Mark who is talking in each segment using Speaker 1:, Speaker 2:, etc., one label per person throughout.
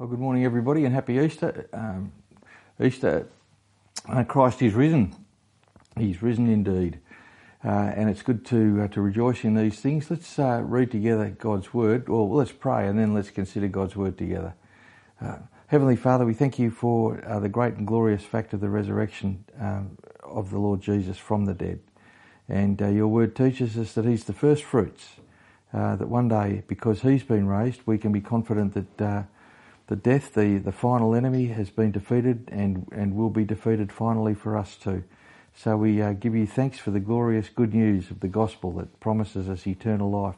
Speaker 1: Well, good morning, everybody, and happy Easter. Um, Easter, uh, Christ is risen. He's risen indeed. Uh, and it's good to, uh, to rejoice in these things. Let's uh, read together God's Word, or let's pray and then let's consider God's Word together. Uh, Heavenly Father, we thank you for uh, the great and glorious fact of the resurrection um, of the Lord Jesus from the dead. And your Word teaches us that He's the first fruits, that one day, because He's been raised, we can be confident that the death, the, the final enemy, has been defeated and, and will be defeated finally for us too. So we uh, give you thanks for the glorious good news of the gospel that promises us eternal life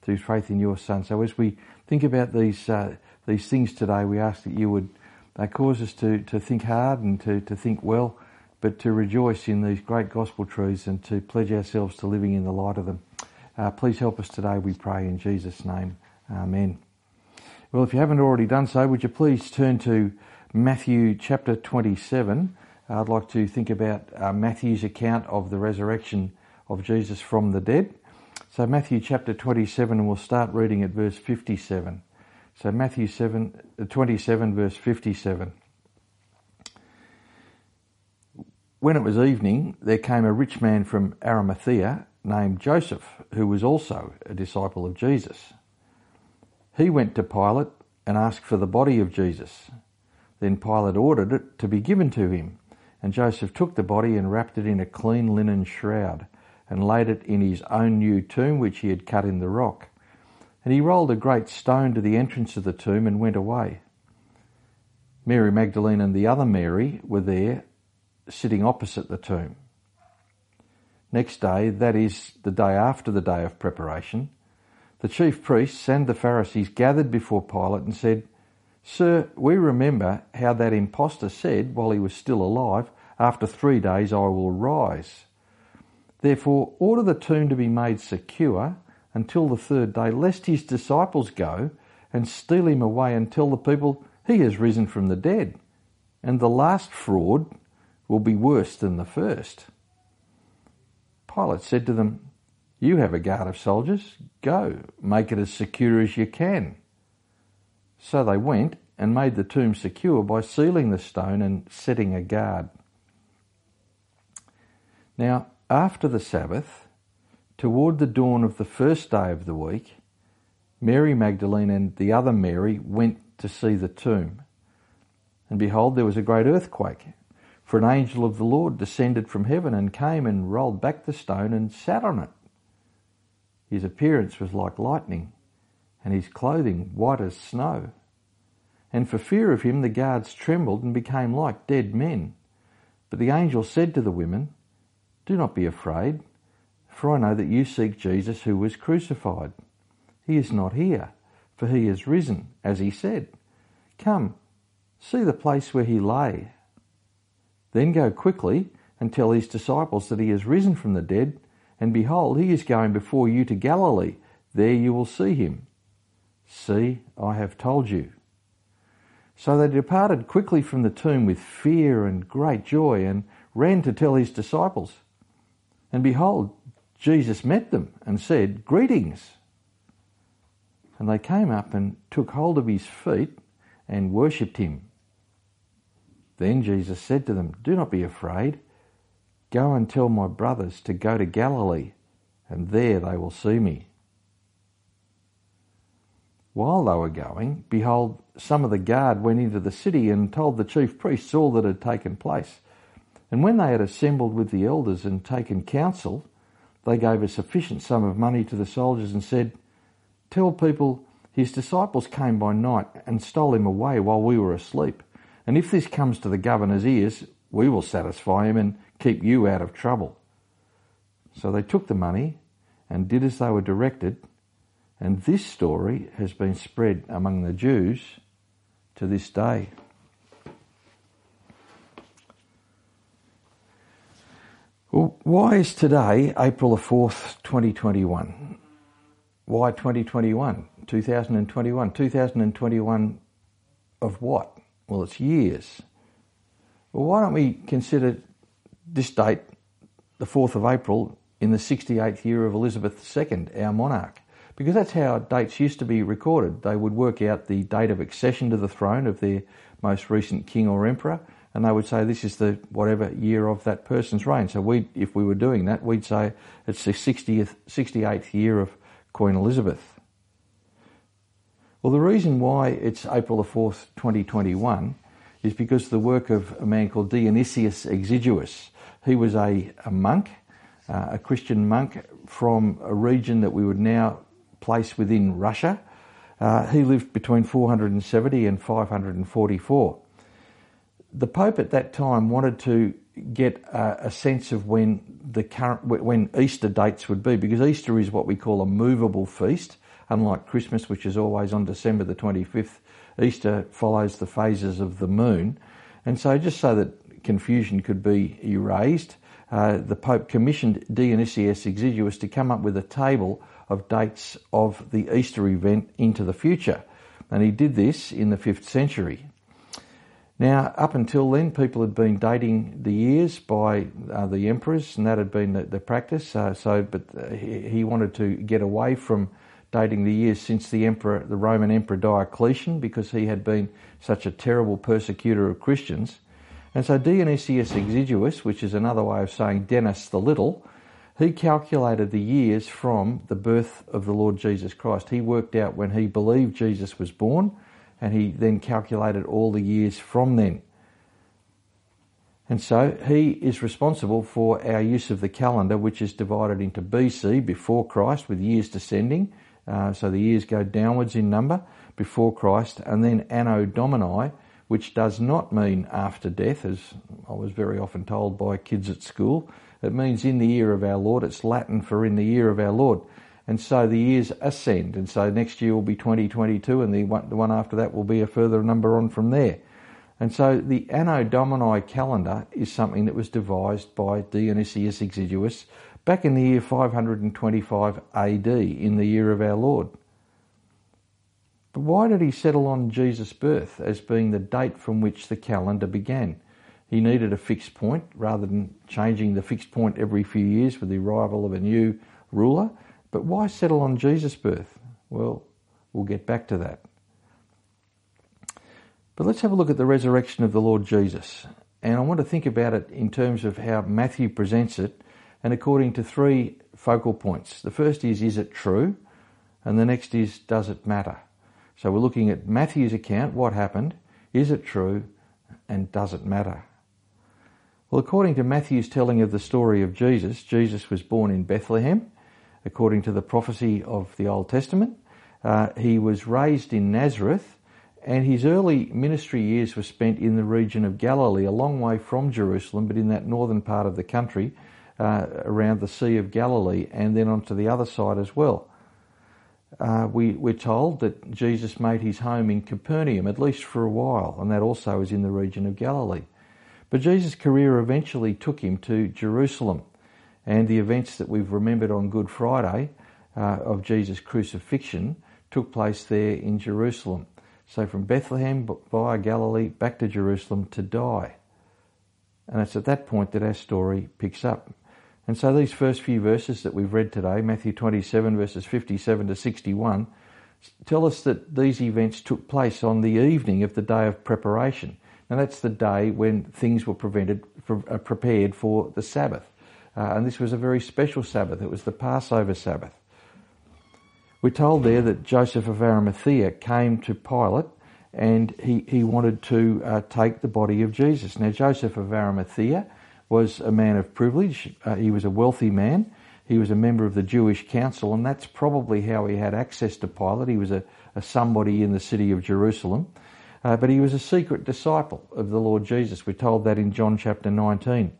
Speaker 1: through faith in your Son. So as we think about these uh, these things today, we ask that you would uh, cause us to, to think hard and to, to think well, but to rejoice in these great gospel truths and to pledge ourselves to living in the light of them. Uh, please help us today, we pray in Jesus' name. Amen. Well, if you haven't already done so, would you please turn to Matthew chapter 27? I'd like to think about uh, Matthew's account of the resurrection of Jesus from the dead. So, Matthew chapter 27, and we'll start reading at verse 57. So, Matthew 7, uh, 27, verse 57. When it was evening, there came a rich man from Arimathea named Joseph, who was also a disciple of Jesus. He went to Pilate and asked for the body of Jesus. Then Pilate ordered it to be given to him, and Joseph took the body and wrapped it in a clean linen shroud and laid it in his own new tomb which he had cut in the rock. And he rolled a great stone to the entrance of the tomb and went away. Mary Magdalene and the other Mary were there, sitting opposite the tomb. Next day, that is, the day after the day of preparation, the chief priests and the Pharisees gathered before Pilate and said, Sir, we remember how that impostor said while he was still alive, After three days I will rise. Therefore, order the tomb to be made secure until the third day, lest his disciples go and steal him away and tell the people, He has risen from the dead. And the last fraud will be worse than the first. Pilate said to them, you have a guard of soldiers. Go, make it as secure as you can. So they went and made the tomb secure by sealing the stone and setting a guard. Now, after the Sabbath, toward the dawn of the first day of the week, Mary Magdalene and the other Mary went to see the tomb. And behold, there was a great earthquake, for an angel of the Lord descended from heaven and came and rolled back the stone and sat on it. His appearance was like lightning, and his clothing white as snow. And for fear of him, the guards trembled and became like dead men. But the angel said to the women, Do not be afraid, for I know that you seek Jesus who was crucified. He is not here, for he is risen, as he said. Come, see the place where he lay. Then go quickly and tell his disciples that he has risen from the dead and behold, he is going before you to Galilee. There you will see him. See, I have told you. So they departed quickly from the tomb with fear and great joy and ran to tell his disciples. And behold, Jesus met them and said, Greetings. And they came up and took hold of his feet and worshipped him. Then Jesus said to them, Do not be afraid. Go and tell my brothers to go to Galilee, and there they will see me. While they were going, behold, some of the guard went into the city and told the chief priests all that had taken place. And when they had assembled with the elders and taken counsel, they gave a sufficient sum of money to the soldiers and said, Tell people his disciples came by night and stole him away while we were asleep. And if this comes to the governor's ears, we will satisfy him and keep you out of trouble. So they took the money and did as they were directed, and this story has been spread among the Jews to this day. Well, why is today April the 4th, 2021? Why 2021? 2021? 2021 of what? Well, it's years. Well, why don't we consider this date, the 4th of April, in the 68th year of Elizabeth II, our monarch? because that's how dates used to be recorded. They would work out the date of accession to the throne of their most recent king or emperor, and they would say this is the whatever year of that person's reign. So we, if we were doing that, we'd say it's the 60th, 68th year of Queen Elizabeth. Well, the reason why it's April the 4th, 2021 is because the work of a man called Dionysius Exiguus. He was a, a monk, uh, a Christian monk from a region that we would now place within Russia. Uh, he lived between 470 and 544. The Pope at that time wanted to get a, a sense of when the current when Easter dates would be, because Easter is what we call a movable feast, unlike Christmas, which is always on December the 25th. Easter follows the phases of the moon, and so just so that confusion could be erased, uh, the Pope commissioned Dionysius Exiguus to come up with a table of dates of the Easter event into the future. And he did this in the 5th century. Now, up until then, people had been dating the years by uh, the emperors, and that had been the, the practice. Uh, so, but uh, he, he, wanted to get away from dating the years since the emperor, the Roman Emperor Diocletian, because he had been such a terrible persecutor of Christians. And so Dionysius Exiguus, which is another way of saying Dennis the Little, he calculated the years from the birth of the Lord Jesus Christ. He worked out when he believed Jesus was born, and he then calculated all the years from then. And so he is responsible for our use of the calendar, which is divided into BC, before Christ, with years descending. Uh, so the years go downwards in number before Christ, and then Anno Domini, which does not mean after death, as I was very often told by kids at school. It means in the year of our Lord. It's Latin for in the year of our Lord. And so the years ascend. And so next year will be 2022, and the one, the one after that will be a further number on from there. And so the Anno Domini calendar is something that was devised by Dionysius Exiguus back in the year 525 AD, in the year of our Lord. But why did he settle on Jesus' birth as being the date from which the calendar began? He needed a fixed point rather than changing the fixed point every few years with the arrival of a new ruler. But why settle on Jesus' birth? Well, we'll get back to that. But let's have a look at the resurrection of the Lord Jesus. And I want to think about it in terms of how Matthew presents it and according to three focal points. The first is, is it true? And the next is, does it matter? So we're looking at Matthew's account, what happened, is it true, and does it matter? Well, according to Matthew's telling of the story of Jesus, Jesus was born in Bethlehem, according to the prophecy of the Old Testament. Uh, he was raised in Nazareth, and his early ministry years were spent in the region of Galilee, a long way from Jerusalem, but in that northern part of the country, uh, around the Sea of Galilee, and then onto the other side as well. Uh, we, we're told that Jesus made his home in Capernaum, at least for a while, and that also is in the region of Galilee. But Jesus' career eventually took him to Jerusalem, and the events that we've remembered on Good Friday uh, of Jesus' crucifixion took place there in Jerusalem. So from Bethlehem via Galilee back to Jerusalem to die. And it's at that point that our story picks up. And so these first few verses that we've read today, Matthew 27 verses 57 to 61, tell us that these events took place on the evening of the day of preparation. Now that's the day when things were prevented, uh, prepared for the Sabbath. Uh, and this was a very special Sabbath. It was the Passover Sabbath. We're told there that Joseph of Arimathea came to Pilate and he, he wanted to uh, take the body of Jesus. Now, Joseph of Arimathea was a man of privilege. Uh, he was a wealthy man. He was a member of the Jewish council, and that's probably how he had access to Pilate. He was a, a somebody in the city of Jerusalem. Uh, but he was a secret disciple of the Lord Jesus. We're told that in John chapter 19.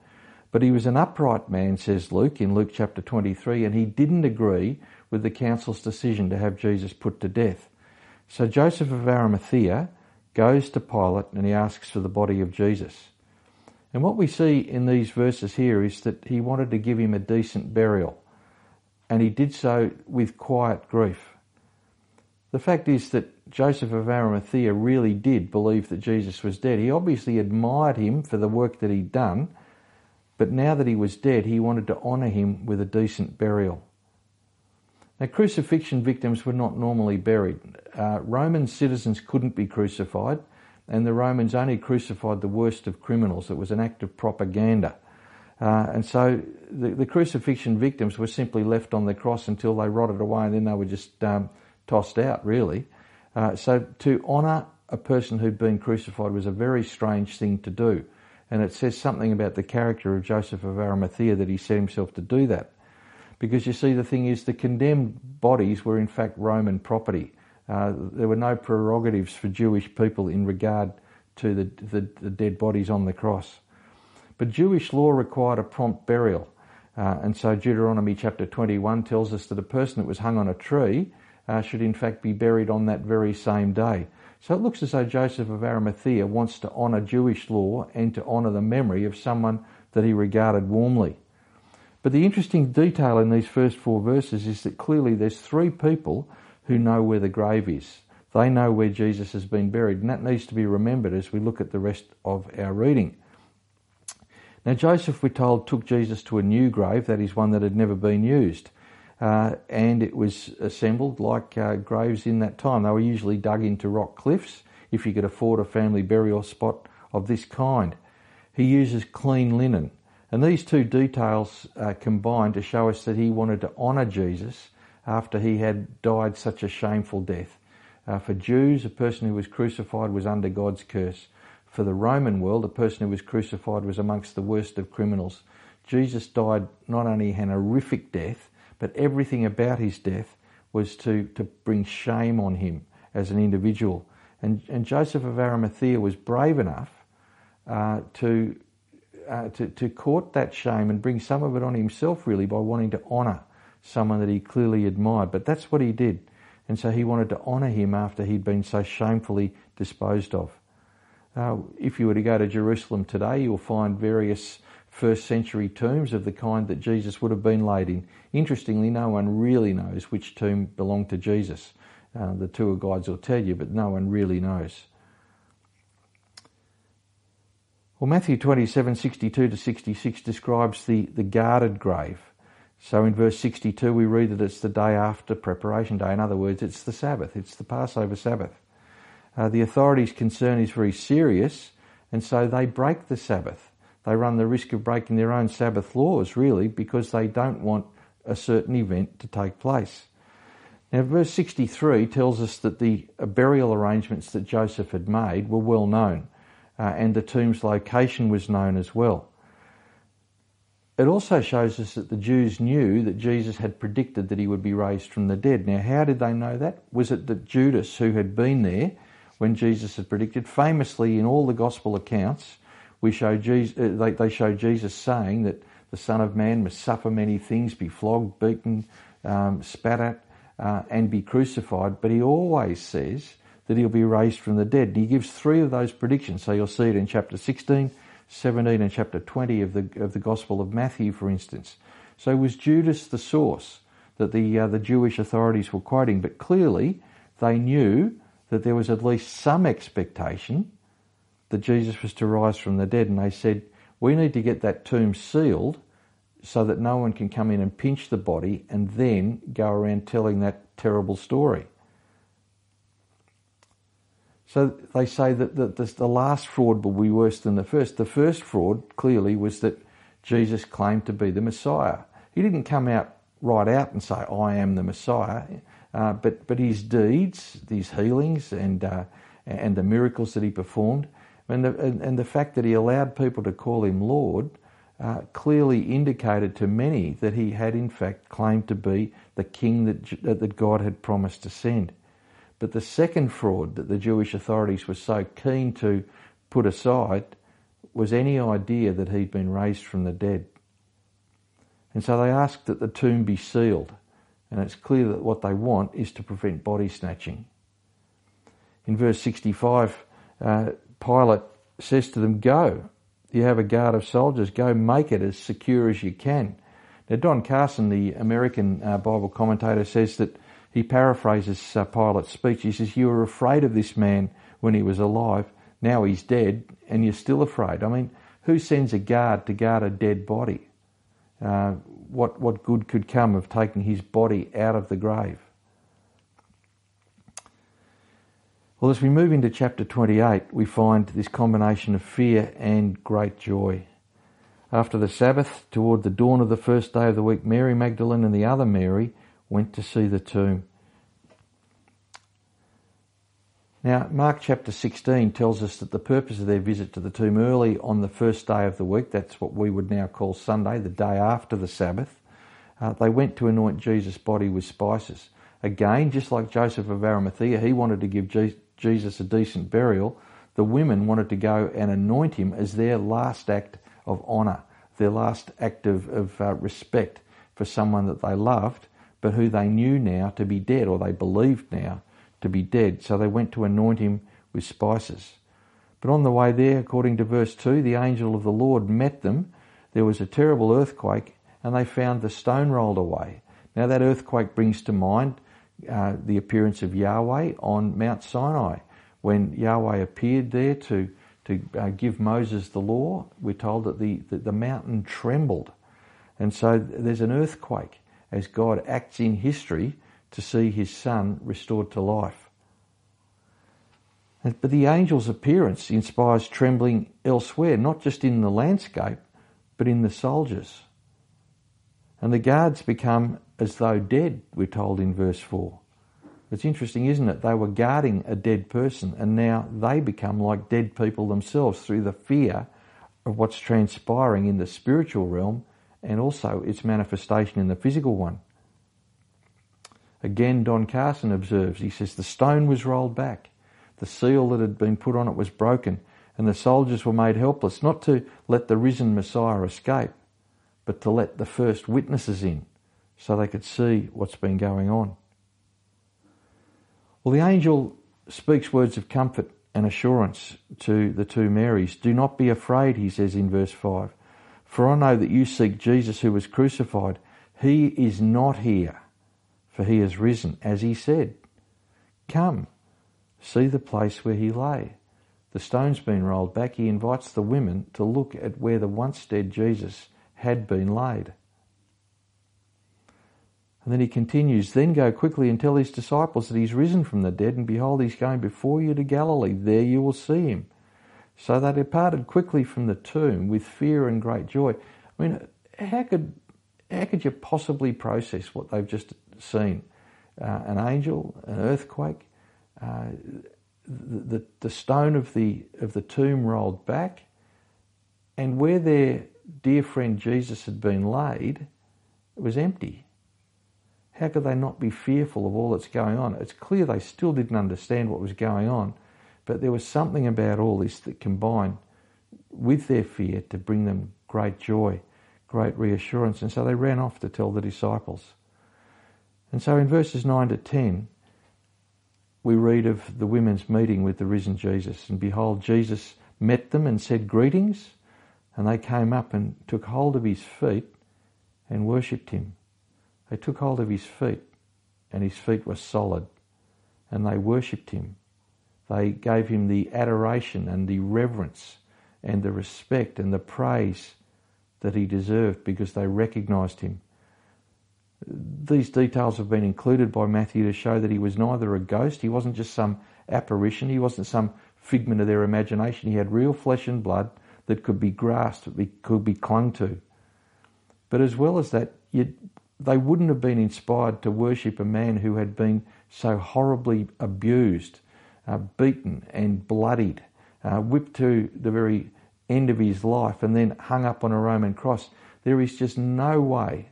Speaker 1: But he was an upright man, says Luke in Luke chapter 23, and he didn't agree with the council's decision to have Jesus put to death. So Joseph of Arimathea goes to Pilate and he asks for the body of Jesus. And what we see in these verses here is that he wanted to give him a decent burial, and he did so with quiet grief. The fact is that Joseph of Arimathea really did believe that Jesus was dead. He obviously admired him for the work that he'd done, but now that he was dead, he wanted to honour him with a decent burial. Now, crucifixion victims were not normally buried. Uh, Roman citizens couldn't be crucified, and the Romans only crucified the worst of criminals. It was an act of propaganda. Uh, and so the, the, crucifixion victims were simply left on the cross until they rotted away and then they were just um, tossed out, really. Uh, so to honour a person who'd been crucified was a very strange thing to do. And it says something about the character of Joseph of Arimathea that he set himself to do that. Because you see, the thing is, the condemned bodies were in fact Roman property. Uh, there were no prerogatives for Jewish people in regard to the, the, the, dead bodies on the cross. But Jewish law required a prompt burial. Uh, and so Deuteronomy chapter 21 tells us that a person that was hung on a tree uh, should in fact be buried on that very same day. So it looks as though Joseph of Arimathea wants to honour Jewish law and to honour the memory of someone that he regarded warmly. But the interesting detail in these first four verses is that clearly there's three people who know where the grave is. They know where Jesus has been buried, and that needs to be remembered as we look at the rest of our reading. Now, Joseph, we're told, took Jesus to a new grave, that is one that had never been used. Uh, and it was assembled like uh, graves in that time. They were usually dug into rock cliffs if you could afford a family burial spot of this kind. He uses clean linen and these two details uh, combine to show us that he wanted to honour Jesus after he had died such a shameful death. Uh, for Jews, a person who was crucified was under God's curse. For the Roman world, a person who was crucified was amongst the worst of criminals. Jesus died not only an horrific death, but everything about his death was to, to bring shame on him as an individual. And, and Joseph of Arimathea was brave enough uh, to uh, to, to court that shame and bring some of it on himself, really, by wanting to honour someone that he clearly admired. But that's what he did. And so he wanted to honour him after he'd been so shamefully disposed of. Uh, if you were to go to Jerusalem today, you'll find various first century tombs of the kind that Jesus would have been laid in. Interestingly, no one really knows which tomb belonged to Jesus. Uh, the tour guides will tell you, but no one really knows. Well, Matthew 27 62 to 66 describes the, the guarded grave. So in verse 62, we read that it's the day after preparation day. In other words, it's the Sabbath, it's the Passover Sabbath. Uh, the authorities' concern is very serious, and so they break the Sabbath. They run the risk of breaking their own Sabbath laws, really, because they don't want a certain event to take place. Now, verse 63 tells us that the burial arrangements that Joseph had made were well known uh, and the tomb's location was known as well. It also shows us that the Jews knew that Jesus had predicted that he would be raised from the dead. Now, how did they know that? Was it that Judas, who had been there when Jesus had predicted, famously in all the gospel accounts, we show Jesus, uh, they, they show Jesus saying that the Son of Man must suffer many things, be flogged, beaten, um, spat at, uh, and be crucified. But he always says that he'll be raised from the dead. And he gives three of those predictions. So you'll see it in chapter 16, 17, and chapter 20 of the, of the Gospel of Matthew, for instance. So was Judas the source that the, uh, the Jewish authorities were quoting? But clearly they knew that there was at least some expectation that Jesus was to rise from the dead. And they said, we need to get that tomb sealed so that no one can come in and pinch the body and then go around telling that terrible story. So they say that the, the, the, last fraud will be worse than the first. The first fraud, clearly, was that Jesus claimed to be the Messiah. He didn't come out right out and say, I am the Messiah, uh, but, but his deeds, these healings and, uh, and the miracles that he performed, and the, and, and, the fact that he allowed people to call him Lord, uh, clearly indicated to many that he had in fact claimed to be the king that, that God had promised to send. But the second fraud that the Jewish authorities were so keen to put aside was any idea that he'd been raised from the dead. And so they asked that the tomb be sealed. And it's clear that what they want is to prevent body snatching. In verse 65, uh, Pilate says to them, Go. You have a guard of soldiers. Go make it as secure as you can. Now, Don Carson, the American uh, Bible commentator, says that he paraphrases uh, Pilate's speech. He says, You were afraid of this man when he was alive. Now he's dead, and you're still afraid. I mean, who sends a guard to guard a dead body? uh, what, what good could come of taking his body out of the grave. Well, as we move into chapter 28, we find this combination of fear and great joy. After the Sabbath, toward the dawn of the first day of the week, Mary Magdalene and the other Mary went to see the tomb. Now, Mark chapter 16 tells us that the purpose of their visit to the tomb early on the first day of the week, that's what we would now call Sunday, the day after the Sabbath, uh, they went to anoint Jesus' body with spices. Again, just like Joseph of Arimathea, he wanted to give Jesus a decent burial. The women wanted to go and anoint him as their last act of honour, their last act of, of uh, respect for someone that they loved, but who they knew now to be dead, or they believed now to be dead. So they went to anoint him with spices. But on the way there, according to verse 2, the angel of the Lord met them. There was a terrible earthquake, and they found the stone rolled away. Now, that earthquake brings to mind uh, the appearance of Yahweh on Mount Sinai. When Yahweh appeared there to to uh, give Moses the law, we're told that the, the, the mountain trembled. And so there's an earthquake as God acts in history to see his son restored to life. But the angel's appearance inspires trembling elsewhere, not just in the landscape, but in the soldiers. And the guards become as though dead, we're told in verse 4. It's interesting, isn't it? They were guarding a dead person and now they become like dead people themselves through the fear of what's transpiring in the spiritual realm and also its manifestation in the physical one. Again, Don Carson observes, he says, the stone was rolled back, the seal that had been put on it was broken, and the soldiers were made helpless, not to let the risen Messiah escape, but to let the first witnesses in so they could see what's been going on. Well, the angel speaks words of comfort and assurance to the two Marys. Do not be afraid, he says in verse 5, for I know that you seek Jesus who was crucified. He is not here, for he has risen, as he said. Come, see the place where he lay. The stone's been rolled back. He invites the women to look at where the once dead Jesus had been laid. And then he continues, Then go quickly and tell his disciples that he's risen from the dead, and behold, he's going before you to Galilee. There you will see him. So they departed quickly from the tomb with fear and great joy. I mean, how could, how could you possibly process what they've just seen? Uh, an angel, an earthquake, uh, the, the, the stone of the, of the tomb rolled back, and where their dear friend Jesus had been laid, it was empty. How could they not be fearful of all that's going on? It's clear they still didn't understand what was going on, but there was something about all this that combined with their fear to bring them great joy, great reassurance. And so they ran off to tell the disciples. And so in verses 9 to 10, we read of the women's meeting with the risen Jesus. And behold, Jesus met them and said, Greetings. And they came up and took hold of his feet and worshipped him. They took hold of his feet, and his feet were solid, and they worshipped him. They gave him the adoration and the reverence and the respect and the praise that he deserved because they recognized him. These details have been included by Matthew to show that he was neither a ghost, he wasn't just some apparition, he wasn't some figment of their imagination. He had real flesh and blood that could be grasped, that could be clung to. But as well as that, they wouldn't have been inspired to worship a man who had been so horribly abused, uh, beaten and bloodied, uh, whipped to the very end of his life, and then hung up on a Roman cross. There is just no way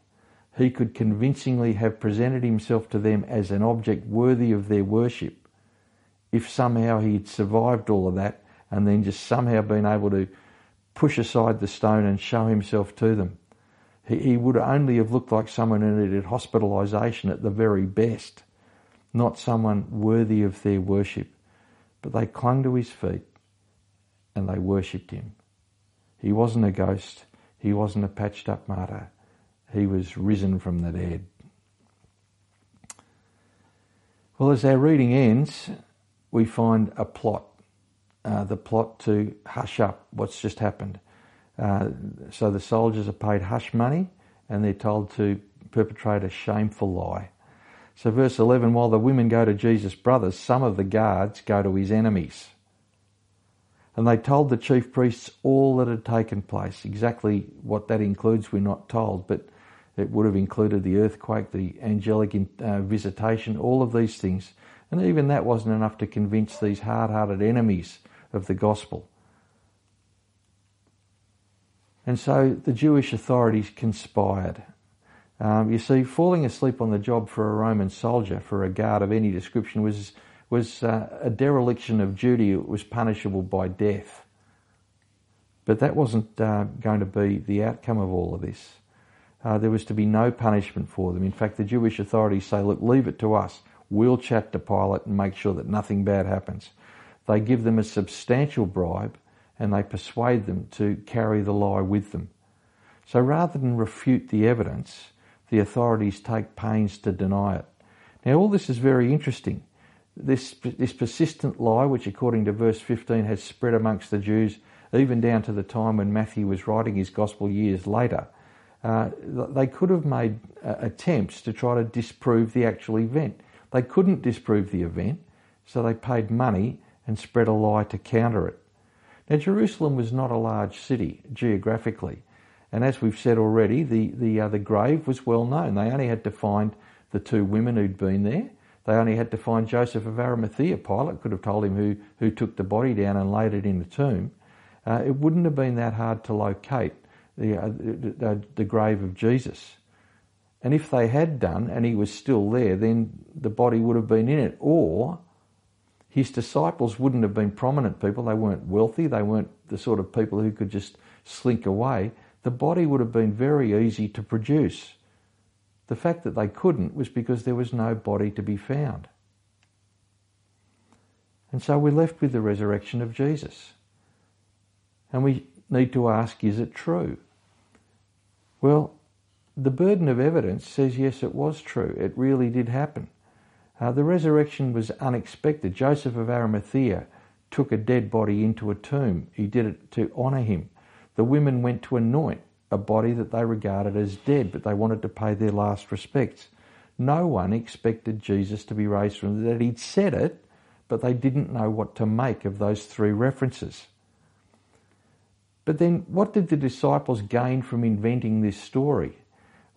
Speaker 1: he could convincingly have presented himself to them as an object worthy of their worship if somehow he had survived all of that and then just somehow been able to push aside the stone and show himself to them. He, he would only have looked like someone who needed hospitalisation at the very best, not someone worthy of their worship. But they clung to his feet and they worshipped him. He wasn't a ghost. He wasn't a patched up martyr. He was risen from the dead. Well, as our reading ends, we find a plot, uh, the plot to hush up what's just happened. Uh, so the soldiers are paid hush money and they're told to perpetrate a shameful lie. So, verse 11 while the women go to Jesus' brothers, some of the guards go to his enemies. And they told the chief priests all that had taken place. Exactly what that includes, we're not told, but it would have included the earthquake, the angelic uh, visitation, all of these things. And even that wasn't enough to convince these hard hearted enemies of the gospel. And so the Jewish authorities conspired. Um, you see, falling asleep on the job for a Roman soldier, for a guard of any description, was, was uh, a dereliction of duty. It was punishable by death. But that wasn't uh, going to be the outcome of all of this. Uh, there was to be no punishment for them. In fact, the Jewish authorities say, look, leave it to us. We'll chat to Pilate and make sure that nothing bad happens. They give them a substantial bribe and they persuade them to carry the lie with them. So rather than refute the evidence, the authorities take pains to deny it. Now, all this is very interesting. This, this persistent lie, which according to verse 15 has spread amongst the Jews even down to the time when Matthew was writing his gospel years later, uh, they could have made uh, attempts to try to disprove the actual event. They couldn't disprove the event, so they paid money and spread a lie to counter it. Now, Jerusalem was not a large city geographically, and as we've said already, the, the, uh, the grave was well known. They only had to find the two women who'd been there. They only had to find Joseph of Arimathea. Pilate could have told him who, who took the body down and laid it in the tomb. Uh, it wouldn't have been that hard to locate the, uh, the, the grave of Jesus. And if they had done and he was still there, then the body would have been in it. Or his disciples wouldn't have been prominent people. They weren't wealthy. They weren't the sort of people who could just slink away. The body would have been very easy to produce. The fact that they couldn't was because there was no body to be found. And so we're left with the resurrection of Jesus. And we need to ask is it true? Well, the burden of evidence says yes, it was true. It really did happen. Uh, the resurrection was unexpected. Joseph of Arimathea took a dead body into a tomb. He did it to honour him. The women went to anoint a body that they regarded as dead, but they wanted to pay their last respects. No one expected Jesus to be raised from the dead. He'd said it, but they didn't know what to make of those three references. But then, what did the disciples gain from inventing this story?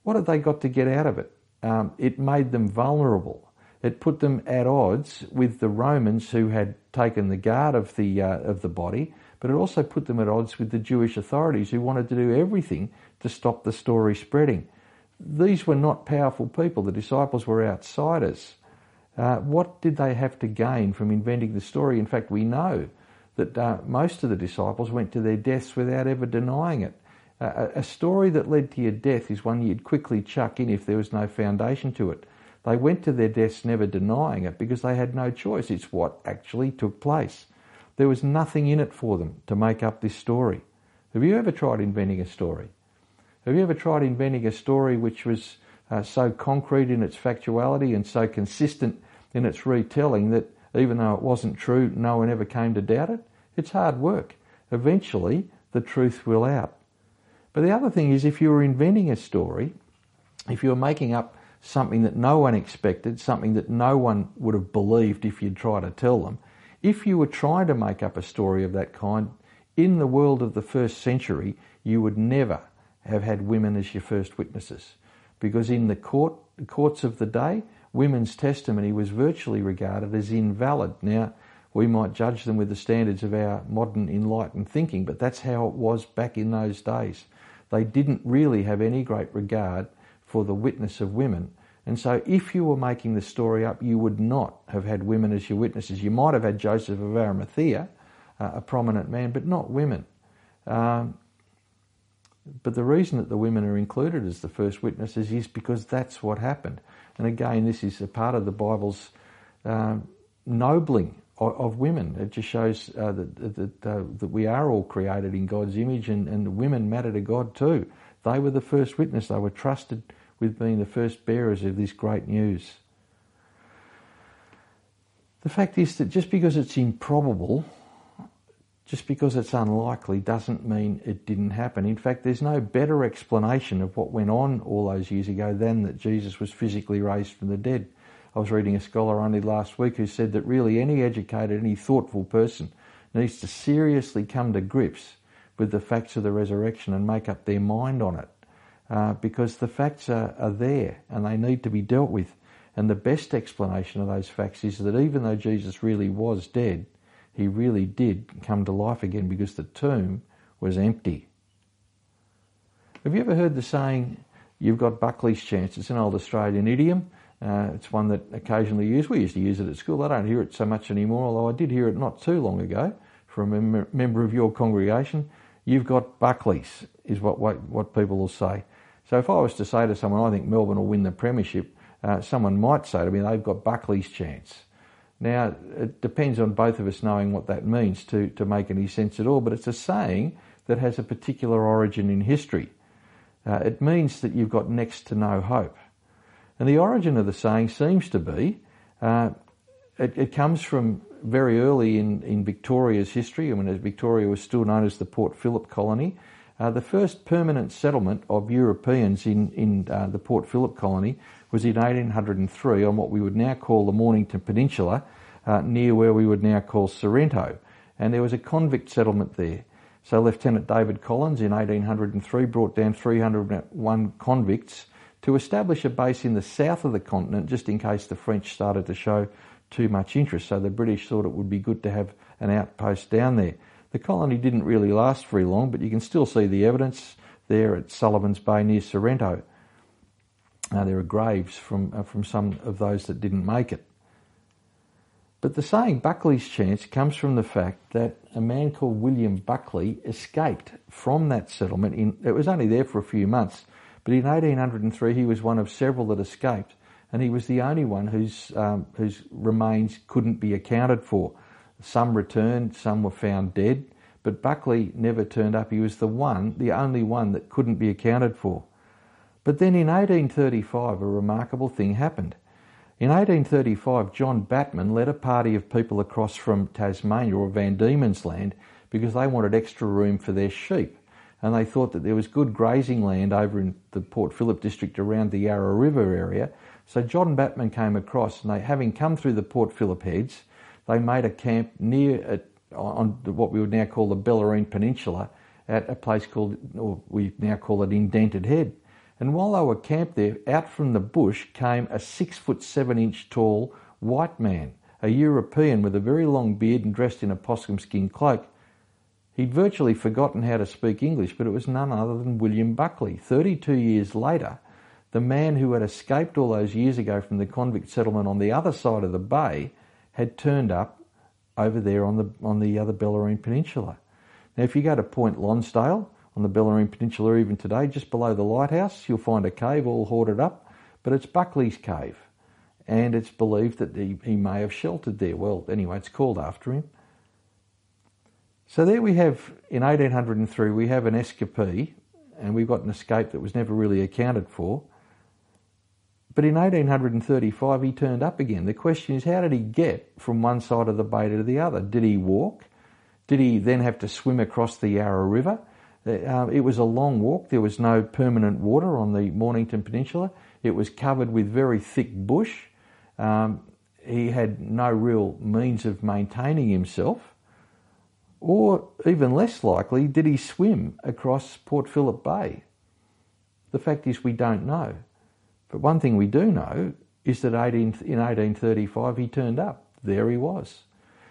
Speaker 1: What had they got to get out of it? Um, it made them vulnerable. It put them at odds with the Romans who had taken the guard of the, uh, of the body, but it also put them at odds with the Jewish authorities who wanted to do everything to stop the story spreading. These were not powerful people. The disciples were outsiders. Uh, what did they have to gain from inventing the story? In fact, we know that uh, most of the disciples went to their deaths without ever denying it. Uh, a story that led to your death is one you'd quickly chuck in if there was no foundation to it. They went to their deaths never denying it because they had no choice. It's what actually took place. There was nothing in it for them to make up this story. Have you ever tried inventing a story? Have you ever tried inventing a story which was uh, so concrete in its factuality and so consistent in its retelling that even though it wasn't true, no one ever came to doubt it. It's hard work. Eventually, the truth will out. But the other thing is, if you were inventing a story, if you were making up something that no one expected, something that no one would have believed if you'd try to tell them, if you were trying to make up a story of that kind, in the world of the first century, you would never have had women as your first witnesses. Because in the court, the courts of the day, women's testimony was virtually regarded as invalid. Now, we might judge them with the standards of our modern enlightened thinking, but that's how it was back in those days. They didn't really have any great regard for the witness of women. And so, if you were making the story up, you would not have had women as your witnesses. You might have had Joseph of Arimathea, uh, a prominent man, but not women. Um, but the reason that the women are included as the first witnesses is because that's what happened. And again, this is a part of the Bible's uh, nobling of, of, women. It just shows uh, that, that, uh, that we are all created in God's image and, and women matter to God too. They were the first witness. They were trusted with being the first bearers of this great news. The fact is that just because it's improbable just because it's unlikely doesn't mean it didn't happen. In fact, there's no better explanation of what went on all those years ago than that Jesus was physically raised from the dead. I was reading a scholar only last week who said that really any educated, any thoughtful person needs to seriously come to grips with the facts of the resurrection and make up their mind on it. Uh, because the facts are, are there and they need to be dealt with. And the best explanation of those facts is that even though Jesus really was dead, he really did come to life again because the tomb was empty. Have you ever heard the saying, you've got Buckley's chance? It's an old Australian idiom. Uh, it's one that occasionally used. We used to use it at school. I don't hear it so much anymore, although I did hear it not too long ago from a mem- member of your congregation. You've got Buckley's, is what, what, what people will say. So if I was to say to someone, I think Melbourne will win the premiership, uh, someone might say to me, they've got Buckley's chance. Now, it depends on both of us knowing what that means to, to make any sense at all, but it's a saying that has a particular origin in history. Uh, it means that you've got next to no hope. And the origin of the saying seems to be uh, it, it, comes from very early in, in Victoria's history, I mean, as Victoria was still known as the Port Phillip colony. Uh, the first permanent settlement of Europeans in, in uh, the Port Phillip colony was in 1803 on what we would now call the Mornington Peninsula, uh, near where we would now call Sorrento. And there was a convict settlement there. So Lieutenant David Collins in 1803 brought down 301 convicts to establish a base in the south of the continent just in case the French started to show too much interest. So the British thought it would be good to have an outpost down there. The colony didn't really last very long, but you can still see the evidence there at Sullivan's Bay near Sorrento. There are graves from, uh, from some of those that didn't make it. But the saying Buckley's chance comes from the fact that a man called William Buckley escaped from that settlement. In, it was only there for a few months, but in 1803 he was one of several that escaped, and he was the only one whose, um, whose remains couldn't be accounted for. Some returned, some were found dead, but Buckley never turned up. He was the one, the only one that couldn't be accounted for. But then in 1835, a remarkable thing happened. In 1835, John Batman led a party of people across from Tasmania or Van Diemen's Land because they wanted extra room for their sheep. And they thought that there was good grazing land over in the Port Phillip district around the Yarra River area. So John Batman came across and they, having come through the Port Phillip heads, they made a camp near uh, on what we would now call the Bellarine Peninsula at a place called, or we now call it Indented Head. And while they were camped there, out from the bush came a six foot seven inch tall white man, a European with a very long beard and dressed in a possum skin cloak. He'd virtually forgotten how to speak English, but it was none other than William Buckley. 32 years later, the man who had escaped all those years ago from the convict settlement on the other side of the bay had turned up over there on the, on the other Bellarine Peninsula. Now, if you go to Point Lonsdale on the Bellarine Peninsula even today, just below the lighthouse, you'll find a cave all hoarded up, but it's Buckley's Cave. And it's believed that he, he may have sheltered there. Well, anyway, it's called after him. So there we have, in 1803, we have an escapee, and we've got an escape that was never really accounted for. But in 1835, he turned up again. The question is, how did he get from one side of the bay to the other? Did he walk? Did he then have to swim across the Yarra River? Uh, it was a long walk. There was no permanent water on the Mornington Peninsula. It was covered with very thick bush. Um, he had no real means of maintaining himself. Or, even less likely, did he swim across Port Phillip Bay? The fact is, we don't know. But one thing we do know is that 18, in 1835 he turned up. There he was.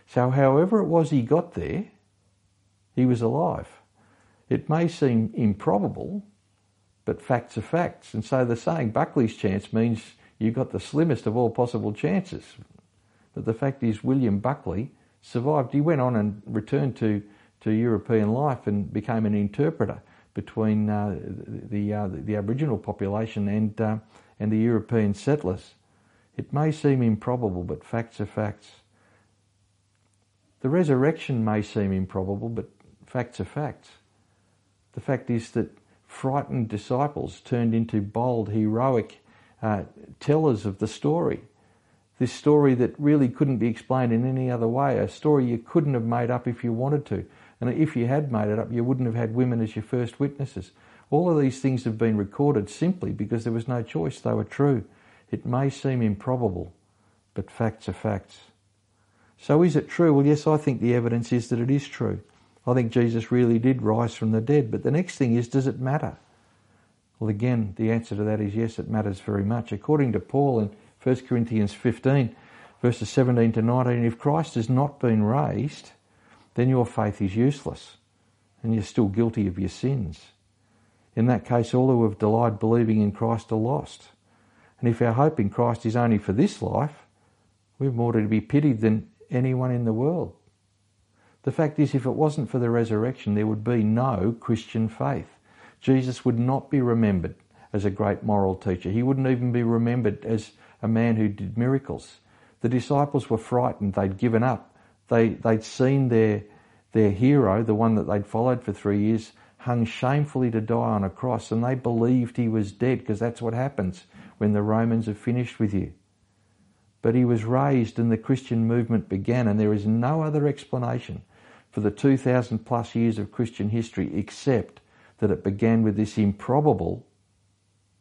Speaker 1: So, however it was he got there, he was alive. It may seem improbable, but facts are facts. And so the saying Buckley's chance means you've got the slimmest of all possible chances. But the fact is, William Buckley survived. He went on and returned to, to European life and became an interpreter between uh, the, uh, the Aboriginal population and, uh, and the European settlers. It may seem improbable, but facts are facts. The resurrection may seem improbable, but facts are facts. The fact is that frightened disciples turned into bold, heroic uh, tellers of the story. This story that really couldn't be explained in any other way, a story you couldn't have made up if you wanted to, And if you had made it up, you wouldn't have had women as your first witnesses. All of these things have been recorded simply because there was no choice. They were true. It may seem improbable, but facts are facts. So is it true? Well, yes, I think the evidence is that it is true. I think Jesus really did rise from the dead. But the next thing is, does it matter? Well, again, the answer to that is yes, it matters very much. According to Paul in 1 Corinthians 15, verses 17 to 19, if Christ has not been raised, then your faith is useless and you're still guilty of your sins. In that case, all who have denied believing in Christ are lost. And if our hope in Christ is only for this life, we're more to be pitied than anyone in the world. The fact is, if it wasn't for the resurrection, there would be no Christian faith. Jesus would not be remembered as a great moral teacher. He wouldn't even be remembered as a man who did miracles. The disciples were frightened. They'd given up. They, they'd seen their, their hero, the one that they'd followed for three years, hung shamefully to die on a cross, and they believed he was dead because that's what happens when the Romans have finished with you. But he was raised and the Christian movement began, and there is no other explanation for the 2,000 plus years of Christian history except that it began with this improbable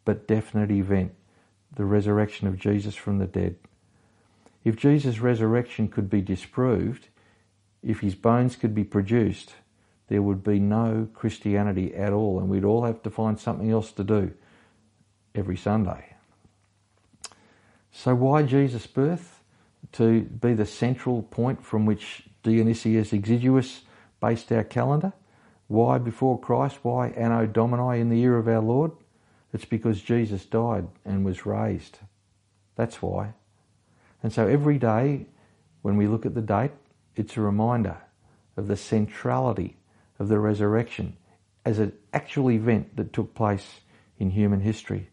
Speaker 1: but definite event the resurrection of Jesus from the dead. If Jesus' resurrection could be disproved, if his bones could be produced, there would be no Christianity at all, and we'd all have to find something else to do every Sunday. So, why Jesus' birth? To be the central point from which Dionysius Exiguus based our calendar. Why before Christ? Why Anno Domini in the year of our Lord? It's because Jesus died and was raised. That's why. And so every day when we look at the date, it's a reminder of the centrality of the resurrection as an actual event that took place in human history.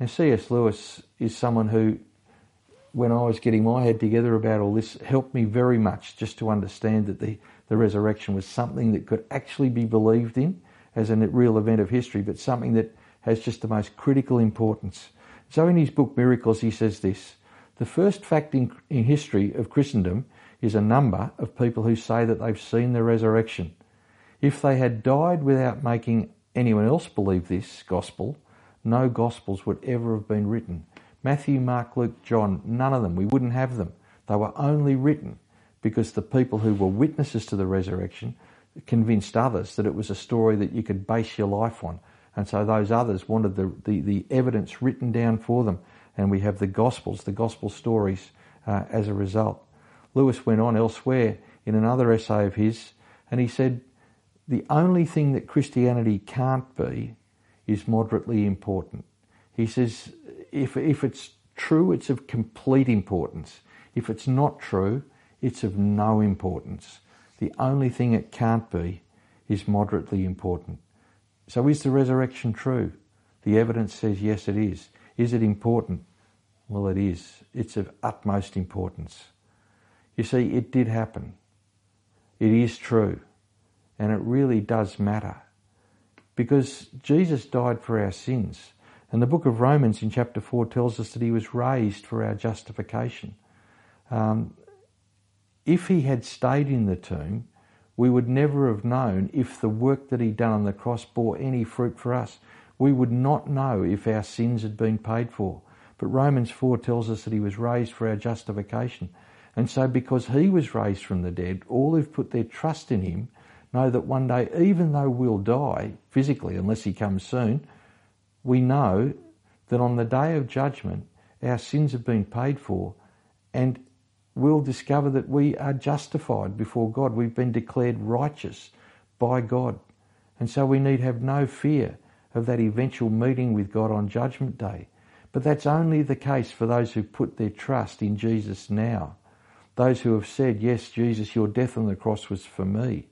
Speaker 1: Now, C.S. Lewis is someone who when I was getting my head together about all this helped me very much just to understand that the, the resurrection was something that could actually be believed in as a real event of history, but something that has just the most critical importance. So in his book Miracles, he says this The first fact in, in history of Christendom is a number of people who say that they've seen the resurrection. If they had died without making anyone else believe this gospel, no gospels would ever have been written. Matthew, Mark, Luke, John, none of them. We wouldn't have them. They were only written because the people who were witnesses to the resurrection convinced others that it was a story that you could base your life on. And so those others wanted the, the, the evidence written down for them. And we have the Gospels, the Gospel stories uh, as a result. Lewis went on elsewhere in another essay of his, and he said, The only thing that Christianity can't be is moderately important. He says, if, if it's true, it's of complete importance. If it's not true, it's of no importance. The only thing it can't be is moderately important. So is the resurrection true? The evidence says yes, it is. Is it important? Well, it is. It's of utmost importance. You see, it did happen. It is true. And it really does matter. Because Jesus died for our sins. And the book of Romans in chapter 4 tells us that he was raised for our justification. Um, if he had stayed in the tomb, we would never have known if the work that he'd done on the cross bore any fruit for us. We would not know if our sins had been paid for. But Romans 4 tells us that he was raised for our justification. And so, because he was raised from the dead, all who've put their trust in him know that one day, even though we'll die physically, unless he comes soon, we know that on the day of judgment, our sins have been paid for and we'll discover that we are justified before God. We've been declared righteous by God. And so we need have no fear of that eventual meeting with God on Judgment Day. But that's only the case for those who put their trust in Jesus now. Those who have said, Yes, Jesus, your death on the cross was for me.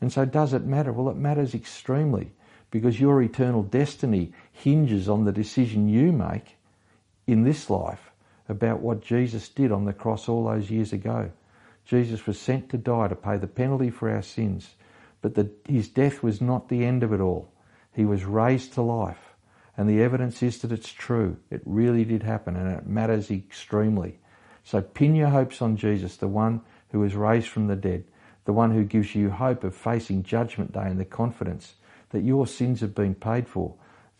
Speaker 1: And so does it matter? Well, it matters extremely because your eternal destiny hinges on the decision you make in this life about what Jesus did on the cross all those years ago. Jesus was sent to die to pay the penalty for our sins, but the, his death was not the end of it all. He was raised to life, and the evidence is that it's true. It really did happen, and it matters extremely. So pin your hopes on Jesus, the one who was raised from the dead, the one who gives you hope of facing Judgment Day and the confidence that your sins have been paid for,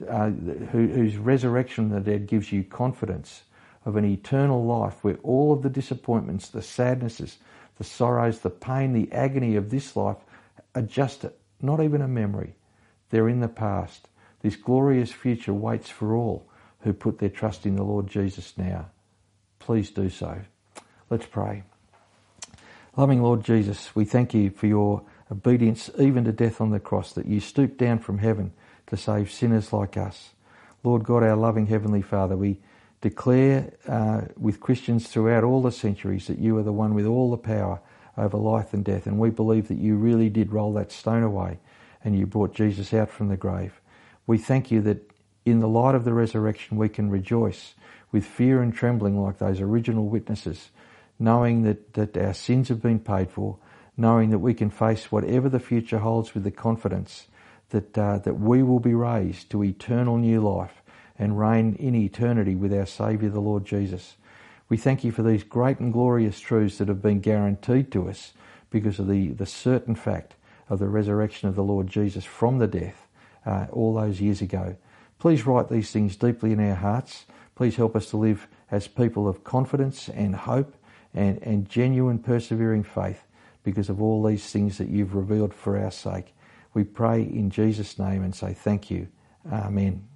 Speaker 1: uh, who, whose resurrection from the dead gives you confidence of an eternal life where all of the disappointments, the sadnesses, the sorrows, the pain, the agony of this life are just not even a memory. They're in the past. This glorious future waits for all who put their trust in the Lord Jesus now. Please do so. Let's pray. Loving Lord Jesus, we thank you for your obedience even to death on the cross, that you stooped down from heaven to save sinners like us. Lord God, our loving Heavenly Father, we declare uh, with Christians throughout all the centuries that you are the one with all the power over life and death, and we believe that you really did roll that stone away and you brought Jesus out from the grave. We thank you that in the light of the resurrection we can rejoice with fear and trembling like those original witnesses, knowing that, that our sins have been paid for, knowing that we can face whatever the future holds with the confidence that, uh, that we will be raised to eternal new life and reign in eternity with our Saviour, the Lord Jesus. We thank you for these great and glorious truths that have been guaranteed to us because of the, the certain fact of the resurrection of the Lord Jesus from the death uh, all those years ago. Please write these things deeply in our hearts. Please help us to live as people of confidence and hope and, and genuine persevering faith because of all these things that you've revealed for our sake. We pray in Jesus' name and say thank you. Amen.